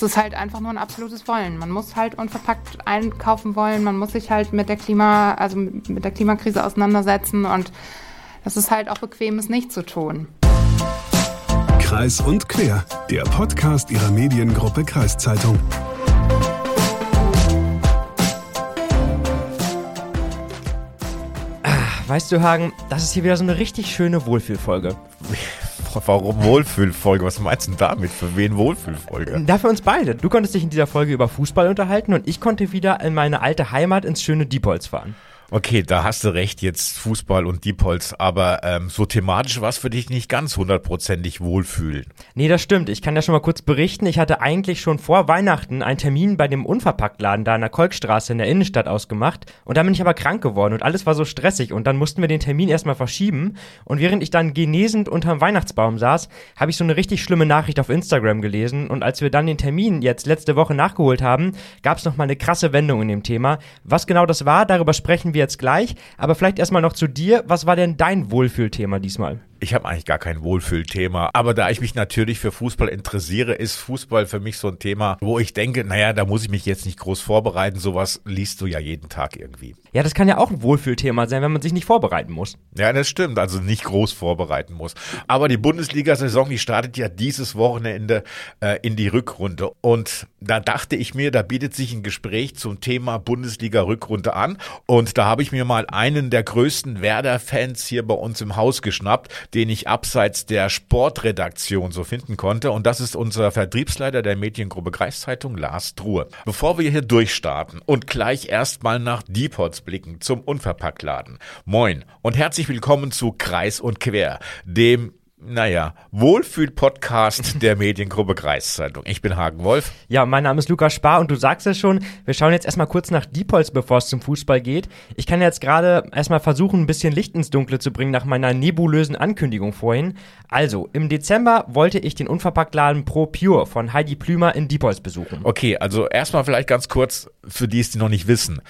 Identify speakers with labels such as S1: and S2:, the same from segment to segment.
S1: Es ist halt einfach nur ein absolutes Wollen. Man muss halt unverpackt einkaufen wollen, man muss sich halt mit der Klima, also mit der Klimakrise auseinandersetzen und es ist halt auch bequem, es nicht zu tun.
S2: Kreis und quer, der Podcast ihrer Mediengruppe Kreiszeitung.
S3: Weißt du, Hagen, das ist hier wieder so eine richtig schöne Wohlfühlfolge.
S4: Warum Wohlfühlfolge? Was meinst du damit? Für wen Wohlfühlfolge?
S3: Da für uns beide. Du konntest dich in dieser Folge über Fußball unterhalten und ich konnte wieder in meine alte Heimat ins schöne Diepholz fahren.
S4: Okay, da hast du recht, jetzt Fußball und Diepholz, aber ähm, so thematisch war es für dich nicht ganz hundertprozentig wohlfühlen.
S3: Nee, das stimmt. Ich kann ja schon mal kurz berichten. Ich hatte eigentlich schon vor Weihnachten einen Termin bei dem Unverpacktladen da in der Kolkstraße in der Innenstadt ausgemacht und dann bin ich aber krank geworden und alles war so stressig und dann mussten wir den Termin erstmal verschieben und während ich dann genesend unterm Weihnachtsbaum saß, habe ich so eine richtig schlimme Nachricht auf Instagram gelesen und als wir dann den Termin jetzt letzte Woche nachgeholt haben, gab es nochmal eine krasse Wendung in dem Thema. Was genau das war, darüber sprechen wir wir jetzt gleich. Aber vielleicht erstmal noch zu dir. Was war denn dein Wohlfühlthema diesmal?
S4: Ich habe eigentlich gar kein Wohlfühlthema, aber da ich mich natürlich für Fußball interessiere, ist Fußball für mich so ein Thema, wo ich denke, naja, da muss ich mich jetzt nicht groß vorbereiten. Sowas liest du ja jeden Tag irgendwie.
S3: Ja, das kann ja auch ein Wohlfühlthema sein, wenn man sich nicht vorbereiten muss.
S4: Ja, das stimmt, also nicht groß vorbereiten muss. Aber die Bundesliga-Saison, die startet ja dieses Wochenende äh, in die Rückrunde. Und da dachte ich mir, da bietet sich ein Gespräch zum Thema Bundesliga-Rückrunde an. Und da habe ich mir mal einen der größten Werder-Fans hier bei uns im Haus geschnappt den ich abseits der Sportredaktion so finden konnte. Und das ist unser Vertriebsleiter der Mediengruppe Kreiszeitung, Lars Truhe. Bevor wir hier durchstarten und gleich erstmal nach Deepots blicken zum Unverpacktladen. Moin und herzlich willkommen zu Kreis und Quer, dem naja, Wohlfühl-Podcast der Mediengruppe Kreiszeitung. Ich bin Hagen Wolf.
S3: Ja, mein Name ist Lukas Spar und du sagst es schon, wir schauen jetzt erstmal kurz nach Diepholz, bevor es zum Fußball geht. Ich kann jetzt gerade erstmal versuchen, ein bisschen Licht ins Dunkle zu bringen nach meiner nebulösen Ankündigung vorhin. Also, im Dezember wollte ich den Unverpacktladen Pro Pure von Heidi Plümer in Diepholz besuchen.
S4: Okay, also erstmal vielleicht ganz kurz für die, die noch nicht wissen.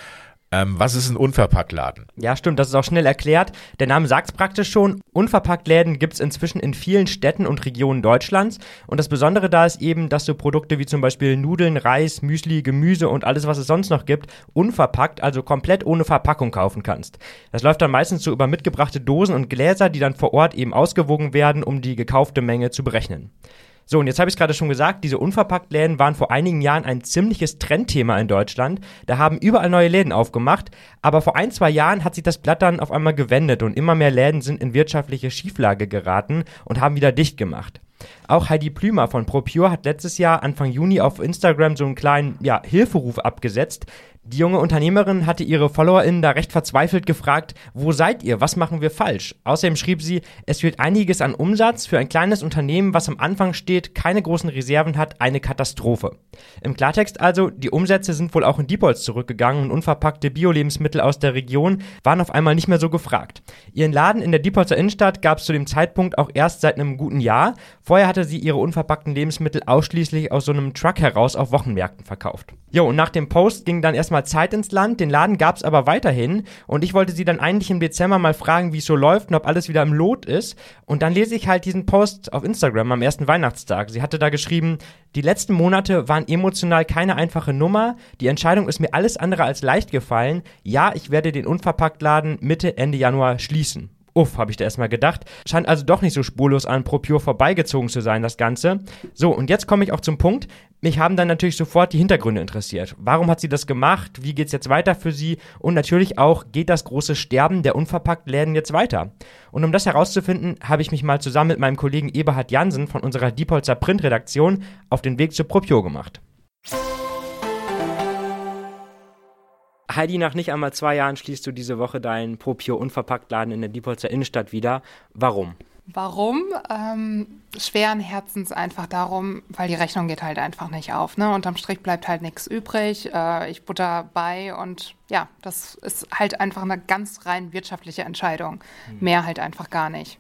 S4: Ähm, was ist ein Unverpacktladen?
S3: Ja, stimmt, das ist auch schnell erklärt. Der Name sagt es praktisch schon. Unverpacktläden gibt es inzwischen in vielen Städten und Regionen Deutschlands. Und das Besondere da ist eben, dass du Produkte wie zum Beispiel Nudeln, Reis, Müsli, Gemüse und alles, was es sonst noch gibt, unverpackt, also komplett ohne Verpackung kaufen kannst. Das läuft dann meistens so über mitgebrachte Dosen und Gläser, die dann vor Ort eben ausgewogen werden, um die gekaufte Menge zu berechnen. So, und jetzt habe ich es gerade schon gesagt, diese Unverpacktläden waren vor einigen Jahren ein ziemliches Trendthema in Deutschland. Da haben überall neue Läden aufgemacht, aber vor ein, zwei Jahren hat sich das Blatt dann auf einmal gewendet und immer mehr Läden sind in wirtschaftliche Schieflage geraten und haben wieder dicht gemacht. Auch Heidi Plümer von ProPure hat letztes Jahr Anfang Juni auf Instagram so einen kleinen ja, Hilferuf abgesetzt, die junge Unternehmerin hatte ihre FollowerInnen da recht verzweifelt gefragt, wo seid ihr, was machen wir falsch? Außerdem schrieb sie, es fehlt einiges an Umsatz für ein kleines Unternehmen, was am Anfang steht, keine großen Reserven hat, eine Katastrophe. Im Klartext also, die Umsätze sind wohl auch in Diepholz zurückgegangen und unverpackte Bio-Lebensmittel aus der Region waren auf einmal nicht mehr so gefragt. Ihren Laden in der Diepholzer Innenstadt gab es zu dem Zeitpunkt auch erst seit einem guten Jahr. Vorher hatte sie ihre unverpackten Lebensmittel ausschließlich aus so einem Truck heraus auf Wochenmärkten verkauft. Jo, und nach dem Post ging dann erstmal Zeit ins Land, den Laden gab's aber weiterhin und ich wollte sie dann eigentlich im Dezember mal fragen, wie es so läuft und ob alles wieder im Lot ist. Und dann lese ich halt diesen Post auf Instagram am ersten Weihnachtstag. Sie hatte da geschrieben, die letzten Monate waren emotional keine einfache Nummer. Die Entscheidung ist mir alles andere als leicht gefallen. Ja, ich werde den Unverpacktladen Mitte, Ende Januar schließen. Uff, habe ich da erstmal gedacht. Scheint also doch nicht so spurlos an ProPure vorbeigezogen zu sein, das Ganze. So, und jetzt komme ich auch zum Punkt. Mich haben dann natürlich sofort die Hintergründe interessiert. Warum hat sie das gemacht? Wie geht's jetzt weiter für sie? Und natürlich auch, geht das große Sterben der Unverpacktläden jetzt weiter? Und um das herauszufinden, habe ich mich mal zusammen mit meinem Kollegen Eberhard Jansen von unserer Diepholzer Printredaktion auf den Weg zu ProPure gemacht. Heidi, nach nicht einmal zwei Jahren schließt du diese Woche deinen ProPure Unverpacktladen in der Diepholzer Innenstadt wieder. Warum?
S1: Warum? Ähm, schweren Herzens einfach darum, weil die Rechnung geht halt einfach nicht auf. Ne? Unterm Strich bleibt halt nichts übrig. Äh, ich butter bei und ja, das ist halt einfach eine ganz rein wirtschaftliche Entscheidung. Mhm. Mehr halt einfach gar nicht.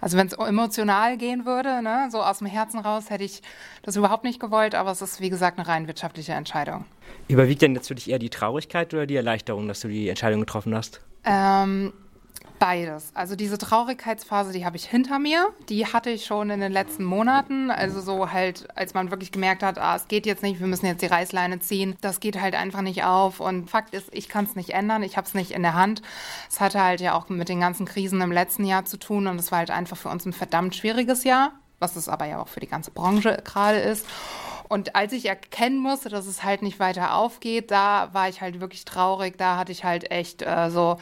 S1: Also wenn es emotional gehen würde, ne, so aus dem Herzen raus, hätte ich das überhaupt nicht gewollt, aber es ist wie gesagt eine rein wirtschaftliche Entscheidung.
S3: Überwiegt denn jetzt für dich eher die Traurigkeit oder die Erleichterung, dass du die Entscheidung getroffen hast?
S1: Ähm, Beides. Also diese Traurigkeitsphase, die habe ich hinter mir. Die hatte ich schon in den letzten Monaten. Also so halt, als man wirklich gemerkt hat, ah, es geht jetzt nicht, wir müssen jetzt die Reißleine ziehen. Das geht halt einfach nicht auf. Und Fakt ist, ich kann es nicht ändern. Ich habe es nicht in der Hand. Es hatte halt ja auch mit den ganzen Krisen im letzten Jahr zu tun. Und es war halt einfach für uns ein verdammt schwieriges Jahr, was es aber ja auch für die ganze Branche gerade ist. Und als ich erkennen musste, dass es halt nicht weiter aufgeht, da war ich halt wirklich traurig. Da hatte ich halt echt äh, so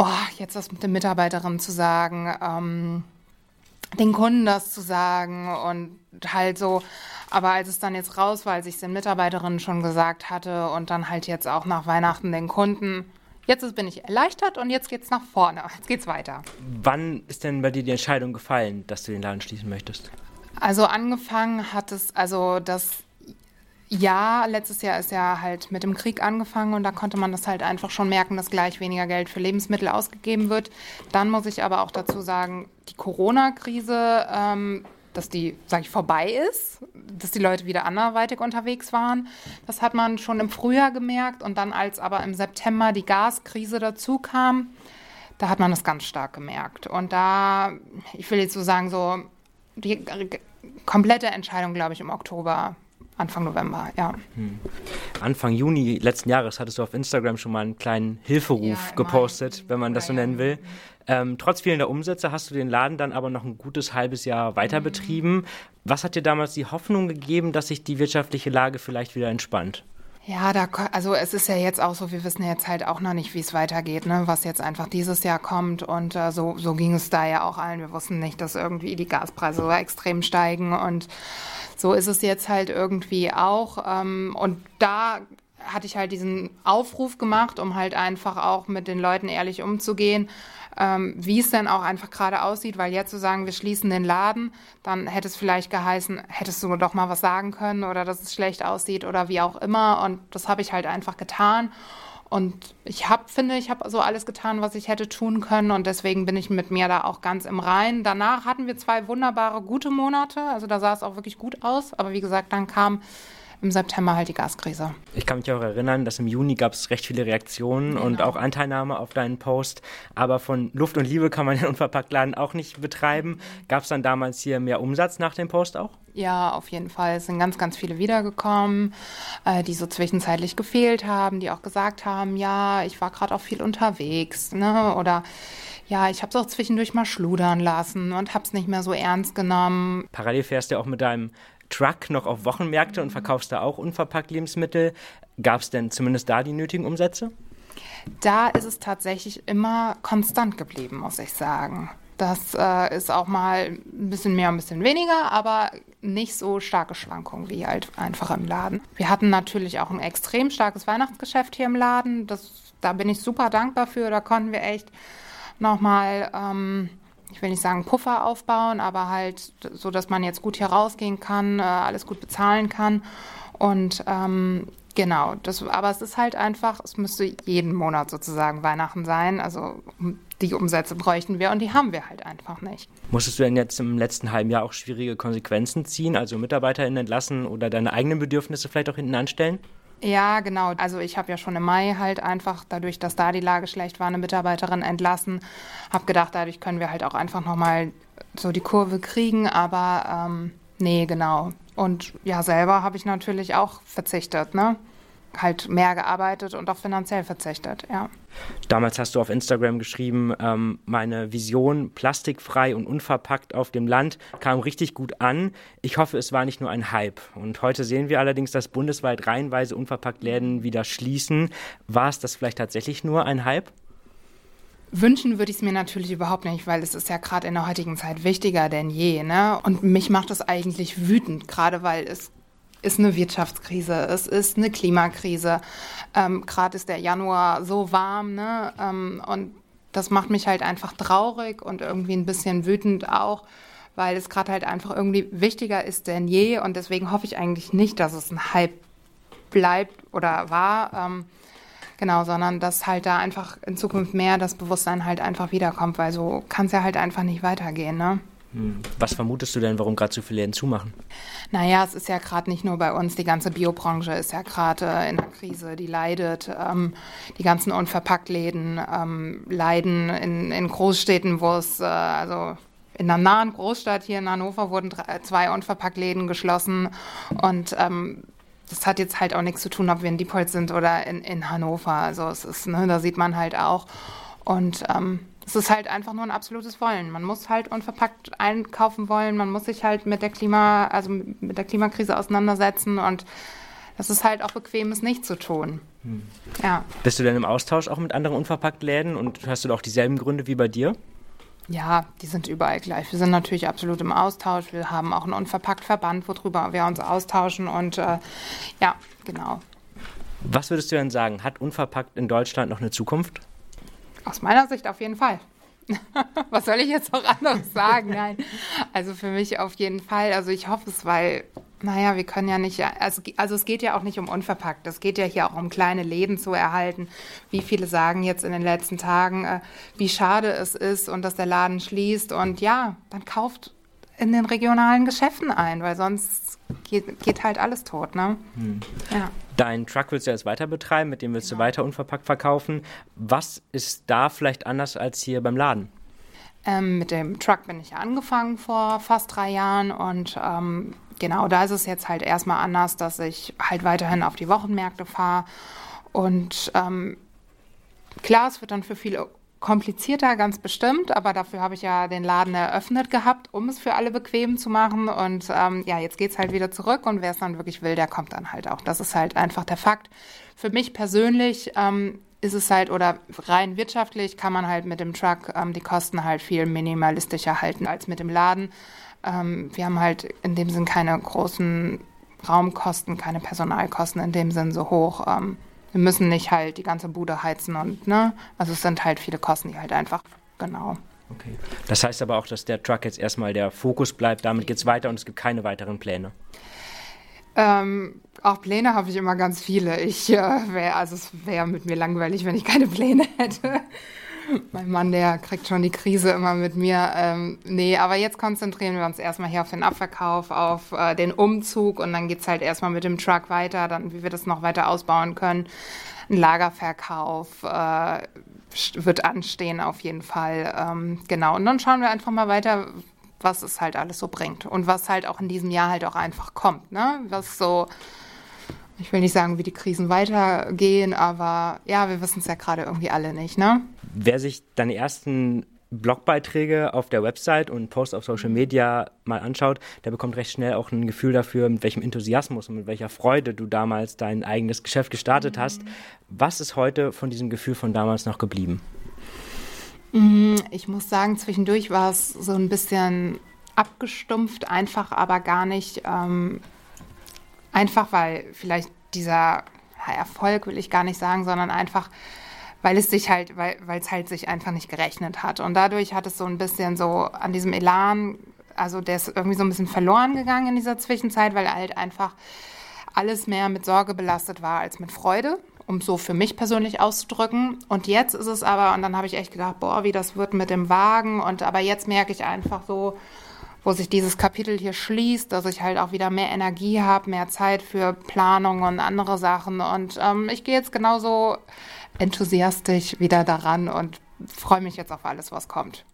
S1: oh, jetzt das mit den Mitarbeiterinnen zu sagen, ähm, den Kunden das zu sagen und halt so. Aber als es dann jetzt raus war, als ich es den Mitarbeiterinnen schon gesagt hatte und dann halt jetzt auch nach Weihnachten den Kunden, jetzt bin ich erleichtert und jetzt geht's nach vorne. Jetzt geht's weiter.
S5: Wann ist denn bei dir die Entscheidung gefallen, dass du den Laden schließen möchtest?
S1: Also angefangen hat es, also das ja, letztes Jahr ist ja halt mit dem Krieg angefangen und da konnte man das halt einfach schon merken, dass gleich weniger Geld für Lebensmittel ausgegeben wird. Dann muss ich aber auch dazu sagen, die Corona-Krise, ähm, dass die, sage ich, vorbei ist, dass die Leute wieder anderweitig unterwegs waren. Das hat man schon im Frühjahr gemerkt und dann, als aber im September die Gaskrise dazu kam, da hat man das ganz stark gemerkt. Und da, ich will jetzt so sagen, so die komplette Entscheidung, glaube ich, im Oktober Anfang November, ja. Hm.
S5: Anfang Juni letzten Jahres hattest du auf Instagram schon mal einen kleinen Hilferuf ja, gepostet, wenn man das so nennen will. Ähm, trotz fehlender Umsätze hast du den Laden dann aber noch ein gutes halbes Jahr weiter mhm. betrieben. Was hat dir damals die Hoffnung gegeben, dass sich die wirtschaftliche Lage vielleicht wieder entspannt?
S1: Ja, da, also es ist ja jetzt auch so, wir wissen jetzt halt auch noch nicht, wie es weitergeht, ne? was jetzt einfach dieses Jahr kommt. Und äh, so, so ging es da ja auch allen. Wir wussten nicht, dass irgendwie die Gaspreise so extrem steigen. Und so ist es jetzt halt irgendwie auch. Ähm, und da hatte ich halt diesen Aufruf gemacht, um halt einfach auch mit den Leuten ehrlich umzugehen, ähm, wie es denn auch einfach gerade aussieht, weil jetzt zu sagen, wir schließen den Laden, dann hätte es vielleicht geheißen, hättest du doch mal was sagen können oder dass es schlecht aussieht oder wie auch immer. Und das habe ich halt einfach getan. Und ich habe, finde, ich habe so alles getan, was ich hätte tun können. Und deswegen bin ich mit mir da auch ganz im Reinen. Danach hatten wir zwei wunderbare, gute Monate. Also da sah es auch wirklich gut aus. Aber wie gesagt, dann kam im September halt die Gaskrise.
S5: Ich kann mich auch erinnern, dass im Juni gab es recht viele Reaktionen genau. und auch Anteilnahme auf deinen Post. Aber von Luft und Liebe kann man den Unverpacktladen auch nicht betreiben. Gab es dann damals hier mehr Umsatz nach dem Post auch?
S1: Ja, auf jeden Fall. Es sind ganz, ganz viele wiedergekommen, äh, die so zwischenzeitlich gefehlt haben, die auch gesagt haben, ja, ich war gerade auch viel unterwegs, ne? Oder ja, ich habe es auch zwischendurch mal schludern lassen und habe es nicht mehr so ernst genommen.
S5: Parallel fährst du auch mit deinem Truck noch auf Wochenmärkte und verkaufst da auch unverpackt Lebensmittel. Gab es denn zumindest da die nötigen Umsätze?
S1: Da ist es tatsächlich immer konstant geblieben, muss ich sagen. Das äh, ist auch mal ein bisschen mehr, ein bisschen weniger, aber nicht so starke Schwankungen wie halt einfach im Laden. Wir hatten natürlich auch ein extrem starkes Weihnachtsgeschäft hier im Laden. Das, da bin ich super dankbar für. Da konnten wir echt nochmal ähm, ich will nicht sagen Puffer aufbauen, aber halt so, dass man jetzt gut hier rausgehen kann, äh, alles gut bezahlen kann. Und ähm, genau, das, aber es ist halt einfach, es müsste jeden Monat sozusagen Weihnachten sein. Also die Umsätze bräuchten wir und die haben wir halt einfach nicht.
S5: Musstest du denn jetzt im letzten halben Jahr auch schwierige Konsequenzen ziehen, also MitarbeiterInnen entlassen oder deine eigenen Bedürfnisse vielleicht auch hinten anstellen?
S1: Ja, genau. Also ich habe ja schon im Mai halt einfach, dadurch, dass da die Lage schlecht war, eine Mitarbeiterin entlassen. Habe gedacht, dadurch können wir halt auch einfach nochmal so die Kurve kriegen. Aber ähm, nee, genau. Und ja, selber habe ich natürlich auch verzichtet, ne? Halt mehr gearbeitet und auch finanziell verzichtet, ja.
S5: Damals hast du auf Instagram geschrieben, ähm, meine Vision plastikfrei und unverpackt auf dem Land kam richtig gut an. Ich hoffe, es war nicht nur ein Hype. Und heute sehen wir allerdings, dass bundesweit reihenweise unverpackt Läden wieder schließen. War es das vielleicht tatsächlich nur ein Hype?
S1: Wünschen würde ich es mir natürlich überhaupt nicht, weil es ist ja gerade in der heutigen Zeit wichtiger denn je. Ne? Und mich macht das eigentlich wütend, gerade weil es ist eine Wirtschaftskrise, es ist eine Klimakrise. Ähm, Gerade ist der Januar so warm, ne? Ähm, und das macht mich halt einfach traurig und irgendwie ein bisschen wütend auch, weil es gerade halt einfach irgendwie wichtiger ist denn je. Und deswegen hoffe ich eigentlich nicht, dass es ein Hype bleibt oder war. Ähm, genau, sondern dass halt da einfach in Zukunft mehr das Bewusstsein halt einfach wiederkommt, weil so kann es ja halt einfach nicht weitergehen, ne?
S3: Was vermutest du denn, warum gerade so viele Läden zumachen?
S1: Naja, es ist ja gerade nicht nur bei uns, die ganze Biobranche ist ja gerade in der Krise, die leidet. Ähm, die ganzen Unverpacktläden ähm, leiden in, in, Großstädten, wo es, äh, also in einer nahen Großstadt hier in Hannover wurden drei, zwei Unverpacktläden geschlossen und ähm, das hat jetzt halt auch nichts zu tun, ob wir in Diepholz sind oder in, in Hannover. Also es ist, ne, da sieht man halt auch. Und ähm, es ist halt einfach nur ein absolutes Wollen. Man muss halt unverpackt einkaufen wollen, man muss sich halt mit der Klima, also mit der Klimakrise auseinandersetzen und das ist halt auch bequem, es nicht zu tun. Hm.
S3: Ja. Bist du denn im Austausch auch mit anderen Unverpacktläden und hast du da auch dieselben Gründe wie bei dir?
S1: Ja, die sind überall gleich. Wir sind natürlich absolut im Austausch. Wir haben auch einen Unverpackt-Verband, worüber wir uns austauschen und äh, ja, genau.
S3: Was würdest du denn sagen? Hat Unverpackt in Deutschland noch eine Zukunft?
S1: Aus meiner Sicht auf jeden Fall. Was soll ich jetzt noch anderes sagen? Nein. Also für mich auf jeden Fall. Also ich hoffe es, weil, naja, wir können ja nicht, also, also es geht ja auch nicht um unverpackt. Es geht ja hier auch um kleine Läden zu erhalten. Wie viele sagen jetzt in den letzten Tagen, äh, wie schade es ist und dass der Laden schließt. Und ja, dann kauft in den regionalen Geschäften ein, weil sonst geht, geht halt alles tot. Ne? Hm.
S3: Ja. Dein Truck willst du jetzt weiter betreiben, mit dem willst genau. du weiter unverpackt verkaufen. Was ist da vielleicht anders als hier beim Laden?
S1: Ähm, mit dem Truck bin ich ja angefangen vor fast drei Jahren und ähm, genau da ist es jetzt halt erstmal anders, dass ich halt weiterhin auf die Wochenmärkte fahre und ähm, klar, es wird dann für viele komplizierter, ganz bestimmt, aber dafür habe ich ja den Laden eröffnet gehabt, um es für alle bequem zu machen. Und ähm, ja, jetzt geht es halt wieder zurück und wer es dann wirklich will, der kommt dann halt auch. Das ist halt einfach der Fakt. Für mich persönlich ähm, ist es halt, oder rein wirtschaftlich kann man halt mit dem Truck ähm, die Kosten halt viel minimalistischer halten als mit dem Laden. Ähm, wir haben halt in dem Sinn keine großen Raumkosten, keine Personalkosten in dem Sinn so hoch. Wir müssen nicht halt die ganze Bude heizen und, ne? Also es sind halt viele Kosten, die halt einfach, genau.
S3: Okay. Das heißt aber auch, dass der Truck jetzt erstmal der Fokus bleibt, damit geht es weiter und es gibt keine weiteren Pläne.
S1: Ähm, auch Pläne habe ich immer ganz viele. Ich äh, wäre, also es wäre mit mir langweilig, wenn ich keine Pläne hätte. Mein Mann, der kriegt schon die Krise immer mit mir. Ähm, nee, aber jetzt konzentrieren wir uns erstmal hier auf den Abverkauf, auf äh, den Umzug und dann geht es halt erstmal mit dem Truck weiter, dann wie wir das noch weiter ausbauen können. Ein Lagerverkauf äh, wird anstehen auf jeden Fall. Ähm, genau, und dann schauen wir einfach mal weiter, was es halt alles so bringt und was halt auch in diesem Jahr halt auch einfach kommt. Ne? Was so ich will nicht sagen, wie die Krisen weitergehen, aber ja, wir wissen es ja gerade irgendwie alle nicht, ne?
S3: Wer sich deine ersten Blogbeiträge auf der Website und Posts auf Social Media mal anschaut, der bekommt recht schnell auch ein Gefühl dafür, mit welchem Enthusiasmus und mit welcher Freude du damals dein eigenes Geschäft gestartet mhm. hast. Was ist heute von diesem Gefühl von damals noch geblieben?
S1: Mhm, ich muss sagen, zwischendurch war es so ein bisschen abgestumpft, einfach aber gar nicht ähm, Einfach weil vielleicht dieser Erfolg, will ich gar nicht sagen, sondern einfach, weil es sich halt, weil es halt sich einfach nicht gerechnet hat. Und dadurch hat es so ein bisschen so an diesem Elan, also der ist irgendwie so ein bisschen verloren gegangen in dieser Zwischenzeit, weil halt einfach alles mehr mit Sorge belastet war als mit Freude, um so für mich persönlich auszudrücken. Und jetzt ist es aber, und dann habe ich echt gedacht, boah, wie das wird mit dem Wagen. Und aber jetzt merke ich einfach so, wo sich dieses Kapitel hier schließt, dass ich halt auch wieder mehr Energie habe, mehr Zeit für Planung und andere Sachen. Und ähm, ich gehe jetzt genauso enthusiastisch wieder daran und freue mich jetzt auf alles, was kommt.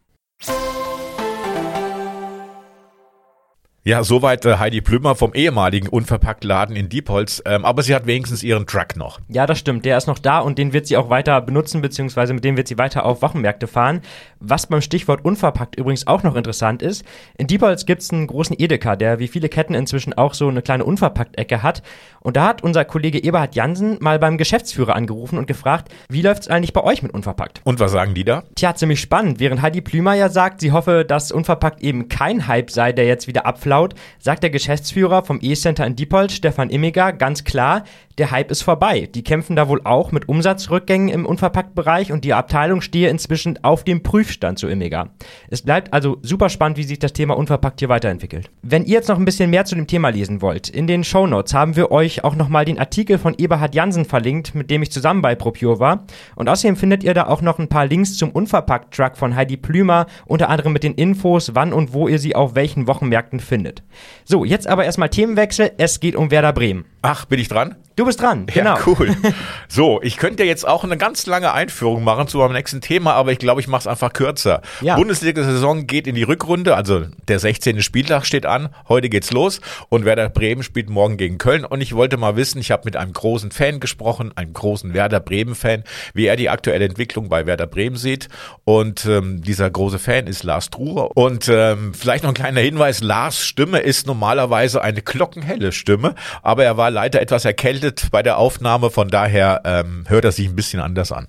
S4: Ja, soweit äh, Heidi Plümmer vom ehemaligen Unverpacktladen in Diepholz. Ähm, aber sie hat wenigstens ihren Truck noch.
S3: Ja, das stimmt. Der ist noch da und den wird sie auch weiter benutzen, beziehungsweise mit dem wird sie weiter auf Wochenmärkte fahren. Was beim Stichwort unverpackt übrigens auch noch interessant ist. In Diepholz gibt's einen großen Edeka, der wie viele Ketten inzwischen auch so eine kleine Unverpackt-Ecke hat. Und da hat unser Kollege Eberhard Jansen mal beim Geschäftsführer angerufen und gefragt, wie läuft's eigentlich bei euch mit Unverpackt?
S4: Und was sagen die da?
S3: Tja, ziemlich spannend. Während Heidi Plümer ja sagt, sie hoffe, dass Unverpackt eben kein Hype sei, der jetzt wieder abflaut laut, sagt der Geschäftsführer vom E-Center in Diepholz, Stefan Immiger, ganz klar, der Hype ist vorbei. Die kämpfen da wohl auch mit Umsatzrückgängen im Unverpacktbereich und die Abteilung stehe inzwischen auf dem Prüfstand, so Immiger. Es bleibt also super spannend, wie sich das Thema Unverpackt hier weiterentwickelt. Wenn ihr jetzt noch ein bisschen mehr zu dem Thema lesen wollt, in den Shownotes haben wir euch auch nochmal den Artikel von Eberhard Jansen verlinkt, mit dem ich zusammen bei ProPure war. Und außerdem findet ihr da auch noch ein paar Links zum Unverpackt-Truck von Heidi Plümer, unter anderem mit den Infos, wann und wo ihr sie auf welchen Wochenmärkten findet. So, jetzt aber erstmal Themenwechsel. Es geht um Werder Bremen.
S4: Ach, bin ich dran?
S3: Du bist dran, genau.
S4: Ja, cool. So, ich könnte jetzt auch eine ganz lange Einführung machen zu meinem nächsten Thema, aber ich glaube, ich mache es einfach kürzer.
S3: Ja.
S4: Bundesliga-Saison geht in die Rückrunde, also der 16. Spieltag steht an, heute geht's los und Werder Bremen spielt morgen gegen Köln und ich wollte mal wissen, ich habe mit einem großen Fan gesprochen, einem großen Werder Bremen-Fan, wie er die aktuelle Entwicklung bei Werder Bremen sieht und ähm, dieser große Fan ist Lars Truher und ähm, vielleicht noch ein kleiner Hinweis, Lars Stimme ist normalerweise eine glockenhelle Stimme, aber er war leider etwas erkältet bei der Aufnahme, von daher ähm, hört er sich ein bisschen anders an.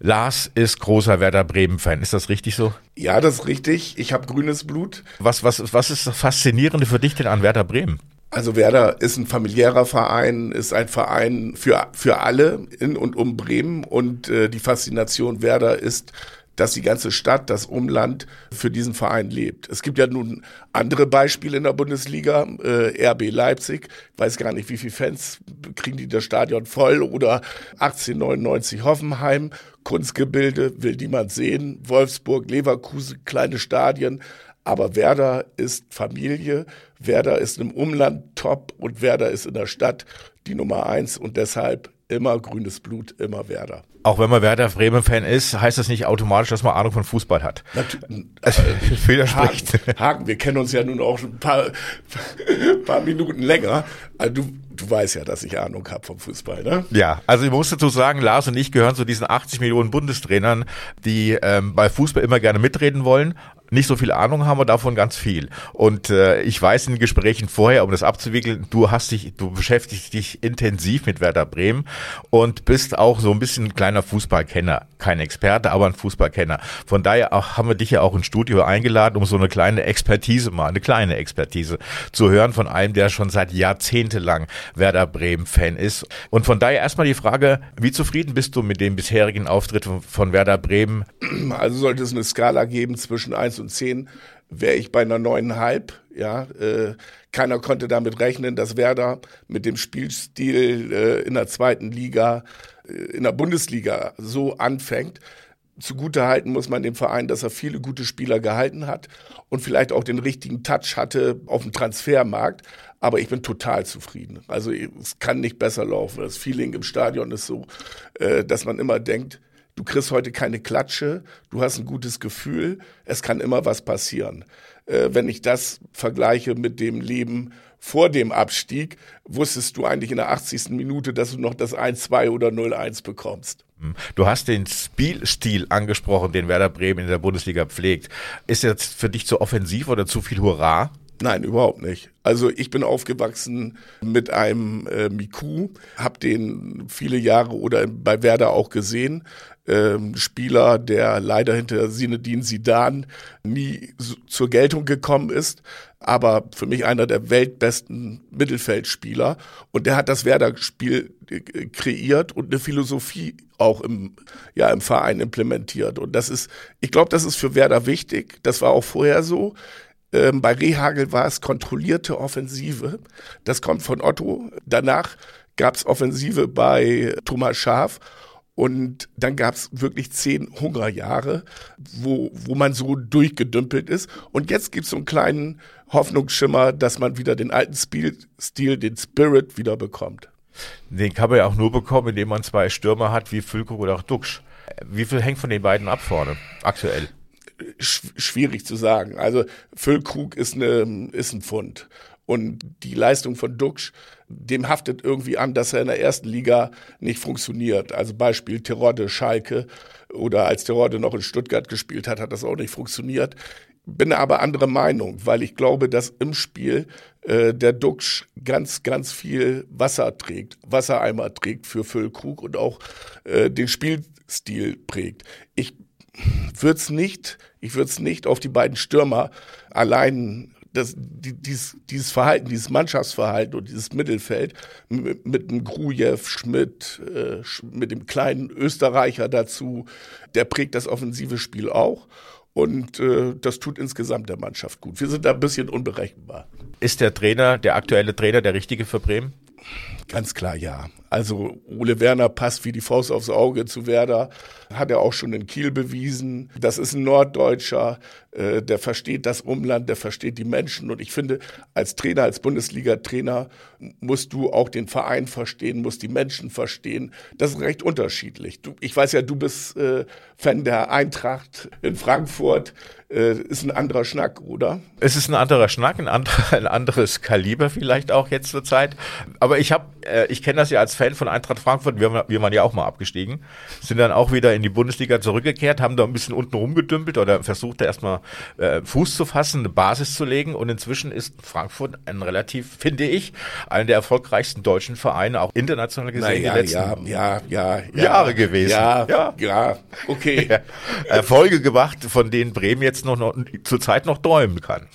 S4: Lars ist großer Werder Bremen-Fan. Ist das richtig so?
S6: Ja, das ist richtig. Ich habe grünes Blut.
S4: Was, was, was ist das Faszinierende für dich denn an Werder Bremen?
S6: Also Werder ist ein familiärer Verein, ist ein Verein für, für alle in und um Bremen. Und äh, die Faszination Werder ist, dass die ganze Stadt, das Umland für diesen Verein lebt. Es gibt ja nun andere Beispiele in der Bundesliga, äh, RB Leipzig, weiß gar nicht, wie viele Fans kriegen die das Stadion voll oder 1899 Hoffenheim, Kunstgebilde, will niemand sehen, Wolfsburg, Leverkusen, kleine Stadien, aber Werder ist Familie, Werder ist im Umland top und Werder ist in der Stadt die Nummer eins. Und deshalb immer grünes Blut, immer Werder.
S4: Auch wenn man Werder Bremen-Fan ist, heißt das nicht automatisch, dass man Ahnung von Fußball hat.
S6: Natürlich,
S4: Also, widerspricht.
S6: Haken, Haken, wir kennen uns ja nun auch ein paar, paar Minuten länger. Also du, du weißt ja, dass ich Ahnung habe vom Fußball, ne?
S4: Ja, also ich muss dazu sagen, Lars und ich gehören zu diesen 80 Millionen Bundestrainern, die ähm, bei Fußball immer gerne mitreden wollen. Nicht so viel Ahnung haben wir davon ganz viel. Und äh, ich weiß in Gesprächen vorher, um das abzuwickeln, du hast dich, du beschäftigst dich intensiv mit Werder Bremen und bist auch so ein bisschen ein kleiner Fußballkenner. Kein Experte, aber ein Fußballkenner. Von daher auch, haben wir dich ja auch ins Studio eingeladen, um so eine kleine Expertise mal, eine kleine Expertise zu hören von einem, der schon seit jahrzehntelang Werder Bremen-Fan ist. Und von daher erstmal die Frage, wie zufrieden bist du mit dem bisherigen Auftritt von, von Werder Bremen?
S6: Also sollte es eine Skala geben zwischen 1 und 10, wäre ich bei einer neuneinhalb. Ja, äh, keiner konnte damit rechnen, dass Werder mit dem Spielstil äh, in der zweiten Liga, äh, in der Bundesliga so anfängt. Zugutehalten muss man dem Verein, dass er viele gute Spieler gehalten hat und vielleicht auch den richtigen Touch hatte auf dem Transfermarkt. Aber ich bin total zufrieden. Also es kann nicht besser laufen. Das Feeling im Stadion ist so, äh, dass man immer denkt, du kriegst heute keine Klatsche, du hast ein gutes Gefühl, es kann immer was passieren. Äh, wenn ich das vergleiche mit dem Leben vor dem Abstieg, wusstest du eigentlich in der 80. Minute, dass du noch das 1-2 oder 0-1 bekommst.
S4: Du hast den Spielstil angesprochen, den Werder Bremen in der Bundesliga pflegt. Ist jetzt für dich zu offensiv oder zu viel Hurra?
S6: Nein, überhaupt nicht. Also ich bin aufgewachsen mit einem äh, Miku, habe den viele Jahre oder bei Werder auch gesehen. Ähm, Spieler, der leider hinter Sinedin Sidan nie so, zur Geltung gekommen ist, aber für mich einer der weltbesten Mittelfeldspieler. Und der hat das Werder-Spiel äh, kreiert und eine Philosophie auch im, ja, im Verein implementiert. Und das ist, ich glaube, das ist für Werder wichtig. Das war auch vorher so. Ähm, bei Rehagel war es kontrollierte Offensive. Das kommt von Otto. Danach gab es Offensive bei Thomas Schaaf. Und dann gab es wirklich zehn Hungerjahre, wo, wo man so durchgedümpelt ist. Und jetzt gibt es so einen kleinen Hoffnungsschimmer, dass man wieder den alten Stil, Stil, den Spirit wieder bekommt.
S4: Den kann man ja auch nur bekommen, indem man zwei Stürmer hat, wie Füllkrug oder auch Duxch. Wie viel hängt von den beiden ab vorne, aktuell?
S6: Schwierig zu sagen. Also Füllkrug ist, eine, ist ein Pfund. Und die Leistung von Duxch, dem haftet irgendwie an, dass er in der ersten Liga nicht funktioniert. Also Beispiel Terodde, Schalke oder als Terodde noch in Stuttgart gespielt hat, hat das auch nicht funktioniert. Bin aber anderer Meinung, weil ich glaube, dass im Spiel äh, der Duxch ganz, ganz viel Wasser trägt, Wassereimer trägt für Füllkrug und auch äh, den Spielstil prägt. Ich würde es nicht, ich würde es nicht auf die beiden Stürmer allein das, die, dieses, dieses Verhalten, dieses Mannschaftsverhalten und dieses Mittelfeld mit, mit dem Grujew, Schmidt, äh, mit dem kleinen Österreicher dazu, der prägt das offensive Spiel auch. Und äh, das tut insgesamt der Mannschaft gut. Wir sind da ein bisschen unberechenbar.
S4: Ist der Trainer, der aktuelle Trainer, der richtige für Bremen?
S6: Ganz klar ja. Also Ole Werner passt wie die Faust aufs Auge zu Werder, hat er auch schon in Kiel bewiesen. Das ist ein Norddeutscher, äh, der versteht das Umland, der versteht die Menschen. Und ich finde, als Trainer, als Bundesliga-Trainer musst du auch den Verein verstehen, musst die Menschen verstehen. Das ist recht unterschiedlich. Ich weiß ja, du bist äh, Fan der Eintracht in Frankfurt. Äh, ist ein anderer Schnack, oder?
S4: Es ist ein anderer Schnack, ein, anderer, ein anderes Kaliber vielleicht auch jetzt zur Zeit. Aber ich habe, äh, ich kenne das ja als Fan von Eintracht Frankfurt, wir, wir waren ja auch mal abgestiegen, sind dann auch wieder in die Bundesliga zurückgekehrt, haben da ein bisschen unten rumgedümpelt oder versucht da erstmal äh, Fuß zu fassen, eine Basis zu legen und inzwischen ist Frankfurt ein relativ, finde ich, einer der erfolgreichsten deutschen Vereine, auch international gesehen,
S6: ja,
S4: die letzten
S6: ja, ja, ja,
S4: Jahre gewesen.
S6: Ja, ja, ja okay.
S4: Erfolge gemacht, von denen Bremen jetzt noch, noch zurzeit noch träumen kann.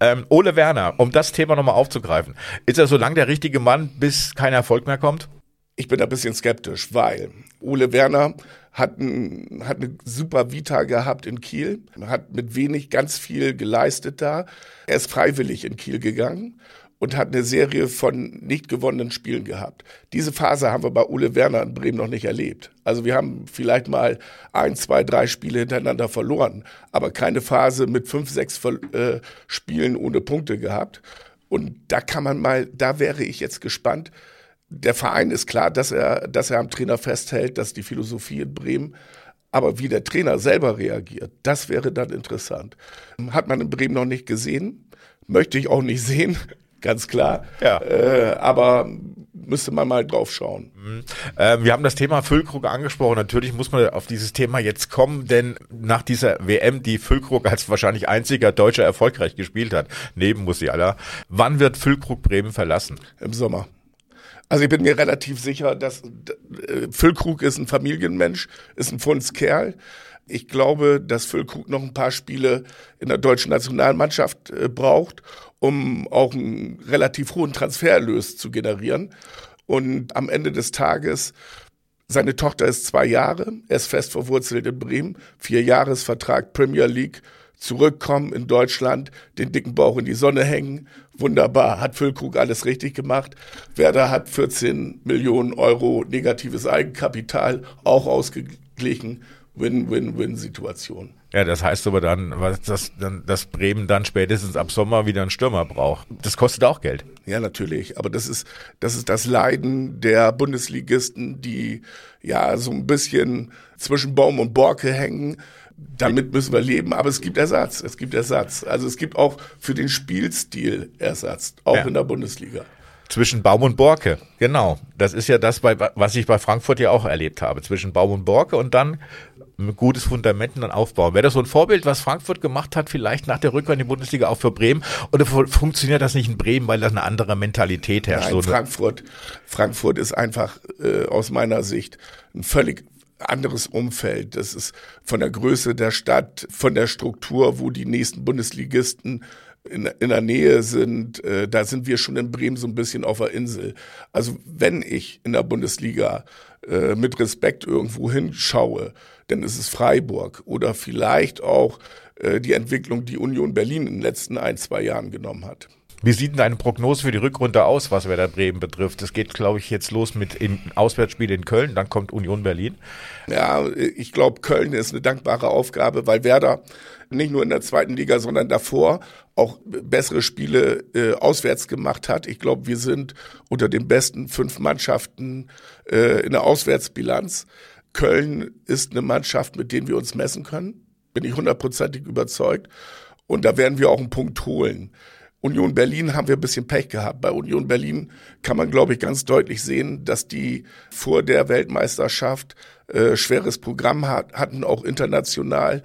S4: Ähm, Ole Werner, um das Thema nochmal aufzugreifen, ist er so lang der richtige Mann, bis kein Erfolg mehr kommt?
S6: Ich bin ein bisschen skeptisch, weil Ole Werner hat, ein, hat eine super Vita gehabt in Kiel, hat mit wenig ganz viel geleistet da. Er ist freiwillig in Kiel gegangen und hat eine Serie von nicht gewonnenen Spielen gehabt. Diese Phase haben wir bei Ole Werner in Bremen noch nicht erlebt. Also wir haben vielleicht mal ein, zwei, drei Spiele hintereinander verloren, aber keine Phase mit fünf, sechs äh, Spielen ohne Punkte gehabt. Und da kann man mal, da wäre ich jetzt gespannt, der Verein ist klar, dass er, dass er am Trainer festhält, dass die Philosophie in Bremen. Aber wie der Trainer selber reagiert, das wäre dann interessant. Hat man in Bremen noch nicht gesehen, möchte ich auch nicht sehen, ganz klar. Ja. Äh, aber müsste man mal drauf schauen.
S4: Mhm. Äh, wir haben das Thema Füllkrug angesprochen. Natürlich muss man auf dieses Thema jetzt kommen, denn nach dieser WM, die Füllkrug als wahrscheinlich einziger Deutscher erfolgreich gespielt hat, neben Musiala, wann wird Füllkrug Bremen verlassen?
S6: Im Sommer. Also ich bin mir relativ sicher, dass äh, Füllkrug ist ein Familienmensch, ist ein Fundskerl. Ich glaube, dass Füllkrug noch ein paar Spiele in der deutschen Nationalmannschaft äh, braucht, um auch einen relativ hohen Transfererlös zu generieren. Und am Ende des Tages, seine Tochter ist zwei Jahre, er ist fest verwurzelt in Bremen, vier Jahresvertrag Premier League, zurückkommen in Deutschland, den dicken Bauch in die Sonne hängen. Wunderbar, hat Füllkrug alles richtig gemacht. Werder hat 14 Millionen Euro negatives Eigenkapital auch ausgeglichen. Win-Win-Win-Situation.
S4: Ja, das heißt aber dann, dass, dass Bremen dann spätestens ab Sommer wieder einen Stürmer braucht. Das kostet auch Geld.
S6: Ja, natürlich. Aber das ist, das ist das Leiden der Bundesligisten, die ja so ein bisschen zwischen Baum und Borke hängen damit müssen wir leben, aber es gibt Ersatz. Es gibt Ersatz. Also es gibt auch für den Spielstil Ersatz, auch ja. in der Bundesliga.
S4: Zwischen Baum und Borke, genau. Das ist ja das, was ich bei Frankfurt ja auch erlebt habe. Zwischen Baum und Borke und dann ein gutes Fundament dann aufbauen. Wäre das so ein Vorbild, was Frankfurt gemacht hat, vielleicht nach der Rückkehr in die Bundesliga auch für Bremen? Oder funktioniert das nicht in Bremen, weil da eine andere Mentalität herrscht?
S6: Nein, so Frankfurt, Frankfurt ist einfach äh, aus meiner Sicht ein völlig anderes Umfeld. Das ist von der Größe der Stadt, von der Struktur, wo die nächsten Bundesligisten in, in der Nähe sind. Äh, da sind wir schon in Bremen so ein bisschen auf der Insel. Also wenn ich in der Bundesliga äh, mit Respekt irgendwo hinschaue, dann ist es Freiburg oder vielleicht auch äh, die Entwicklung, die Union Berlin in den letzten ein, zwei Jahren genommen hat.
S4: Wie sieht denn deine Prognose für die Rückrunde aus, was Werder Bremen betrifft? Es geht, glaube ich, jetzt los mit in Auswärtsspiel in Köln, dann kommt Union Berlin.
S6: Ja, ich glaube, Köln ist eine dankbare Aufgabe, weil Werder nicht nur in der zweiten Liga, sondern davor auch bessere Spiele äh, auswärts gemacht hat. Ich glaube, wir sind unter den besten fünf Mannschaften äh, in der Auswärtsbilanz. Köln ist eine Mannschaft, mit denen wir uns messen können. Bin ich hundertprozentig überzeugt. Und da werden wir auch einen Punkt holen. Union Berlin haben wir ein bisschen Pech gehabt. Bei Union Berlin kann man, glaube ich, ganz deutlich sehen, dass die vor der Weltmeisterschaft äh, schweres Programm hat, hatten, auch international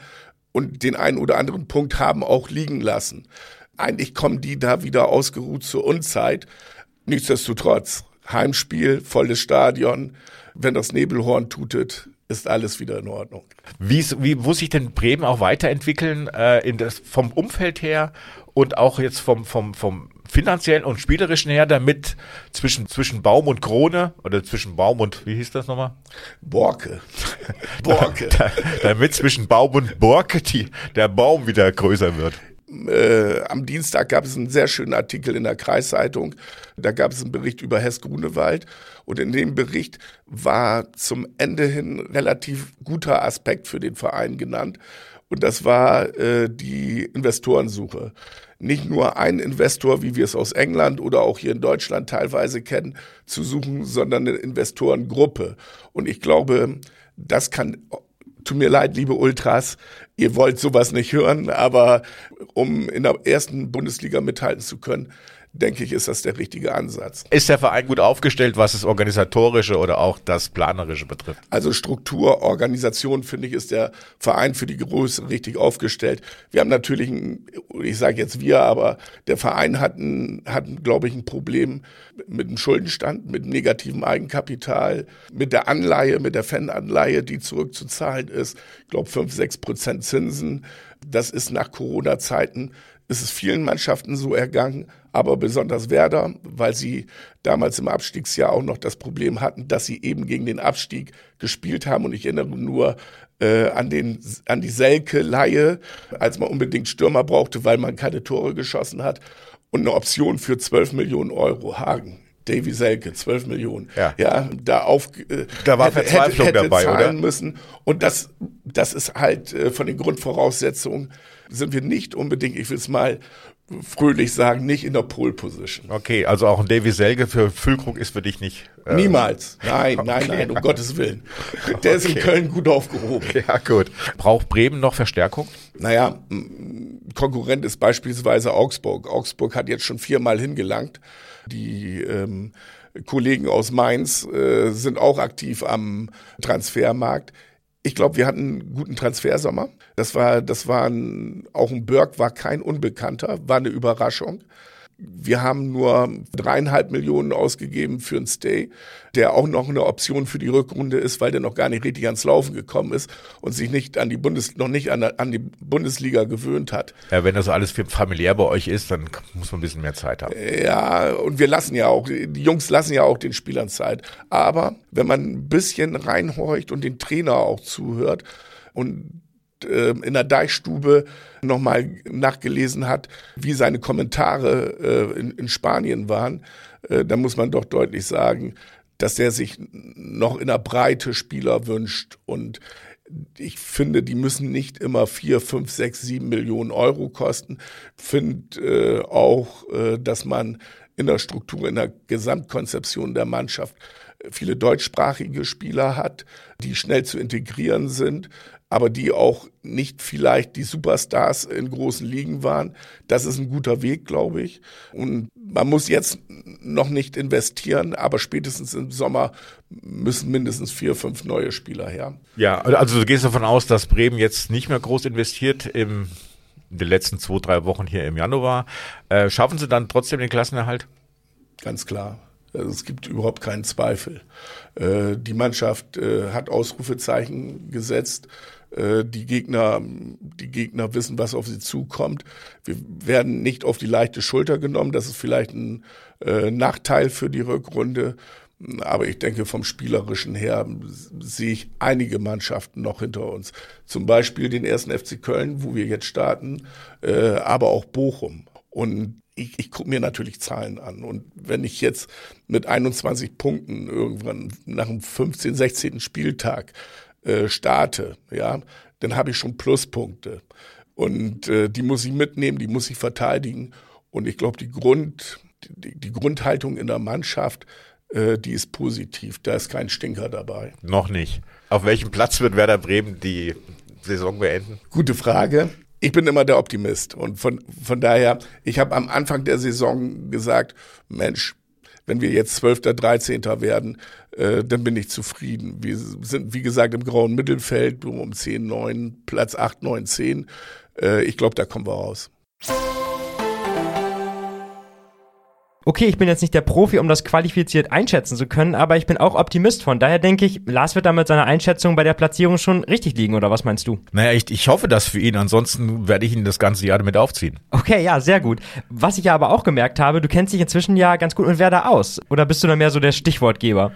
S6: und den einen oder anderen Punkt haben auch liegen lassen. Eigentlich kommen die da wieder ausgeruht zur Unzeit. Nichtsdestotrotz, Heimspiel, volles Stadion. Wenn das Nebelhorn tutet, ist alles wieder in Ordnung.
S4: Wie, wie muss sich denn Bremen auch weiterentwickeln äh, in das, vom Umfeld her und auch jetzt vom, vom, vom finanziellen und spielerischen her, damit zwischen, zwischen Baum und Krone oder zwischen Baum und, wie hieß das nochmal?
S6: Borke. Borke.
S4: da, damit zwischen Baum und Borke die, der Baum wieder größer wird.
S6: Äh, am Dienstag gab es einen sehr schönen Artikel in der Kreiszeitung. Da gab es einen Bericht über Hess Grunewald. Und in dem Bericht war zum Ende hin relativ guter Aspekt für den Verein genannt. Und das war äh, die Investorensuche. Nicht nur einen Investor, wie wir es aus England oder auch hier in Deutschland teilweise kennen, zu suchen, sondern eine Investorengruppe. Und ich glaube, das kann tut mir leid, liebe Ultras, ihr wollt sowas nicht hören, aber um in der ersten Bundesliga mithalten zu können, denke ich, ist das der richtige Ansatz.
S4: Ist der Verein gut aufgestellt, was das Organisatorische oder auch das Planerische betrifft?
S6: Also Struktur, Organisation, finde ich, ist der Verein für die Größe richtig aufgestellt. Wir haben natürlich, ein, ich sage jetzt wir, aber der Verein hat, ein, hat glaube ich, ein Problem mit dem Schuldenstand, mit negativem Eigenkapital, mit der Anleihe, mit der Fananleihe, die zurückzuzahlen ist. Ich glaube, fünf, sechs Prozent Zinsen. Das ist nach Corona-Zeiten ist es vielen Mannschaften so ergangen, aber besonders Werder, weil sie damals im Abstiegsjahr auch noch das Problem hatten, dass sie eben gegen den Abstieg gespielt haben. Und ich erinnere nur äh, an, den, an die Selke-Leihe, als man unbedingt Stürmer brauchte, weil man keine Tore geschossen hat. Und eine Option für 12 Millionen Euro. Hagen. Davy Selke, 12 Millionen. Ja, ja da auf,
S4: äh, da war hätte, Verzweiflung hätte, hätte dabei,
S6: zahlen oder? müssen. Und das, das ist halt äh, von den Grundvoraussetzungen sind wir nicht unbedingt, ich will es mal fröhlich sagen, nicht in der Pole Position.
S4: Okay, also auch ein Davy Selge für Füllkrug ist für dich nicht.
S6: Äh Niemals. Nein, nein, okay. nein, um Gottes Willen. Der okay. ist in Köln gut aufgehoben.
S4: Ja, gut. Braucht Bremen noch Verstärkung?
S6: Naja, Konkurrent ist beispielsweise Augsburg. Augsburg hat jetzt schon viermal hingelangt. Die ähm, Kollegen aus Mainz äh, sind auch aktiv am Transfermarkt. Ich glaube, wir hatten einen guten Transfersommer. Das war, das war ein, auch ein Berg war kein Unbekannter, war eine Überraschung. Wir haben nur dreieinhalb Millionen ausgegeben für einen Stay, der auch noch eine Option für die Rückrunde ist, weil der noch gar nicht richtig ans Laufen gekommen ist und sich nicht an die Bundes, noch nicht an, an die Bundesliga gewöhnt hat.
S4: Ja, wenn das alles familiär bei euch ist, dann muss man ein bisschen mehr Zeit haben.
S6: Ja, und wir lassen ja auch, die Jungs lassen ja auch den Spielern Zeit. Aber wenn man ein bisschen reinhorcht und den Trainer auch zuhört und äh, in der Deichstube nochmal nachgelesen hat, wie seine Kommentare äh, in, Spanien waren, äh, da muss man doch deutlich sagen, dass er sich noch in der Breite Spieler wünscht und ich finde, die müssen nicht immer vier, fünf, sechs, sieben Millionen Euro kosten. Finde äh, auch, äh, dass man in der Struktur, in der Gesamtkonzeption der Mannschaft viele deutschsprachige Spieler hat, die schnell zu integrieren sind, aber die auch nicht vielleicht die Superstars in großen Ligen waren. Das ist ein guter Weg, glaube ich. Und man muss jetzt noch nicht investieren, aber spätestens im Sommer müssen mindestens vier, fünf neue Spieler her.
S4: Ja, also du gehst davon aus, dass Bremen jetzt nicht mehr groß investiert im in den letzten zwei, drei Wochen hier im Januar. Äh, schaffen sie dann trotzdem den Klassenerhalt?
S6: Ganz klar. Also es gibt überhaupt keinen Zweifel. Äh, die Mannschaft äh, hat Ausrufezeichen gesetzt. Äh, die Gegner, die Gegner wissen, was auf sie zukommt. Wir werden nicht auf die leichte Schulter genommen. Das ist vielleicht ein Nachteil für die Rückrunde. Aber ich denke, vom Spielerischen her sehe ich einige Mannschaften noch hinter uns. Zum Beispiel den ersten FC Köln, wo wir jetzt starten, aber auch Bochum. Und ich, ich gucke mir natürlich Zahlen an. Und wenn ich jetzt mit 21 Punkten irgendwann nach dem 15., 16. Spieltag äh, starte, ja, dann habe ich schon Pluspunkte. Und äh, die muss ich mitnehmen, die muss ich verteidigen. Und ich glaube, die, Grund, die, die Grundhaltung in der Mannschaft, äh, die ist positiv. Da ist kein Stinker dabei.
S4: Noch nicht. Auf welchem Platz wird Werder Bremen die Saison beenden?
S6: Gute Frage. Ich bin immer der Optimist. Und von, von daher, ich habe am Anfang der Saison gesagt, Mensch, wenn wir jetzt 12., 13. werden, äh, dann bin ich zufrieden. Wir sind, wie gesagt, im grauen Mittelfeld um 10, 9, Platz 8, 9, 10. Äh, ich glaube, da kommen wir raus.
S3: Okay, ich bin jetzt nicht der Profi, um das qualifiziert einschätzen zu können, aber ich bin auch Optimist. Von daher denke ich, Lars wird da mit seiner Einschätzung bei der Platzierung schon richtig liegen, oder was meinst du?
S4: Naja, ich, ich hoffe das für ihn, ansonsten werde ich ihn das ganze Jahr damit aufziehen.
S3: Okay, ja, sehr gut. Was ich ja aber auch gemerkt habe, du kennst dich inzwischen ja ganz gut mit Werder aus. Oder bist du da mehr so der Stichwortgeber?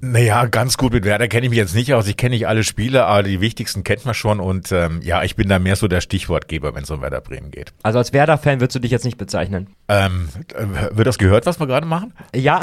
S4: Naja, ganz gut mit Werder kenne ich mich jetzt nicht aus. Ich kenne nicht alle Spiele, aber die wichtigsten kennt man schon. Und ähm, ja, ich bin da mehr so der Stichwortgeber, wenn es um Werder Bremen geht.
S3: Also als Werder-Fan würdest du dich jetzt nicht bezeichnen?
S4: Ähm, äh, wird das gehört, was wir gerade machen?
S3: Ja,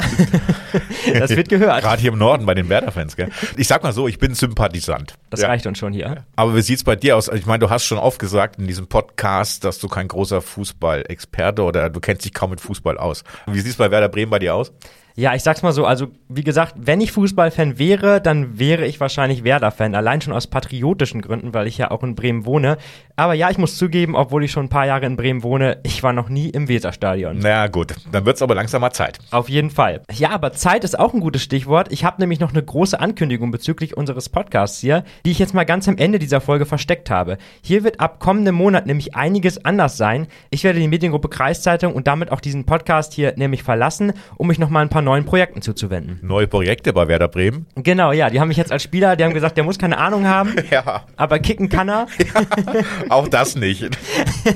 S3: das wird gehört.
S4: Gerade hier im Norden bei den Werder-Fans, gell? Ich sag mal so, ich bin Sympathisant.
S3: Das
S4: Ja.
S3: reicht uns schon hier.
S4: Aber wie sieht's bei dir aus? Ich meine, du hast schon oft gesagt in diesem Podcast, dass du kein großer Fußball-Experte oder du kennst dich kaum mit Fußball aus. Wie sieht's bei Werder Bremen bei dir aus?
S3: Ja, ich sag's mal so, also wie gesagt, wenn ich Fußballfan wäre, dann wäre ich wahrscheinlich Werder-Fan. Allein schon aus patriotischen Gründen, weil ich ja auch in Bremen wohne. Aber ja, ich muss zugeben, obwohl ich schon ein paar Jahre in Bremen wohne, ich war noch nie im Weserstadion.
S4: Na gut, dann wird's aber langsam mal Zeit.
S3: Auf jeden Fall. Ja, aber Zeit ist auch ein gutes Stichwort. Ich habe nämlich noch eine große Ankündigung bezüglich unseres Podcasts hier, die ich jetzt mal ganz am Ende dieser Folge versteckt habe. Hier wird ab kommendem Monat nämlich einiges anders sein. Ich werde die Mediengruppe Kreiszeitung und damit auch diesen Podcast hier nämlich verlassen, um mich nochmal ein paar neuen Projekten zuzuwenden.
S4: Neue Projekte bei Werder Bremen?
S3: Genau, ja, die haben mich jetzt als Spieler, die haben gesagt, der muss keine Ahnung haben,
S4: Ja,
S3: aber kicken kann er.
S4: auch das nicht.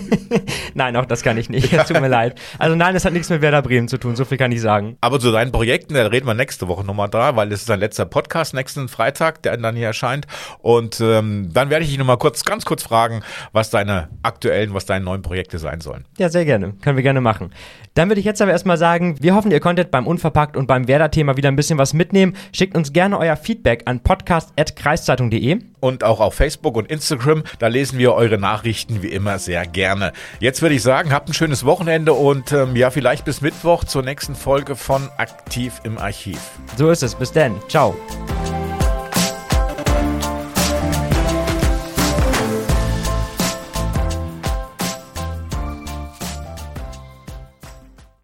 S3: Nein, auch das kann ich nicht. Es tut mir leid. Also nein, es hat nichts mit Werder Bremen zu tun, so viel kann ich sagen.
S4: Aber zu deinen Projekten, da reden wir nächste Woche nochmal da, weil es ist dein letzter Podcast nächsten Freitag, der dann hier erscheint. Und ähm, dann werde ich dich nochmal kurz, ganz kurz fragen, was deine aktuellen, was deine neuen Projekte sein sollen.
S3: Ja, sehr gerne. Können wir gerne machen. Dann würde ich jetzt aber erstmal sagen, wir hoffen, ihr konntet beim Unverpackt und beim Werder-Thema wieder ein bisschen was mitnehmen. Schickt uns gerne euer Feedback an podcast.kreiszeitung.de.
S4: Und auch auf Facebook und Instagram, da lesen wir eure Nachrichten wie immer sehr gerne. Jetzt würde ich sagen, habt ein schönes Wochenende und ähm, ja, vielleicht bis Mittwoch zur nächsten Folge von Aktiv im Archiv.
S3: So ist es. Bis dann. Ciao.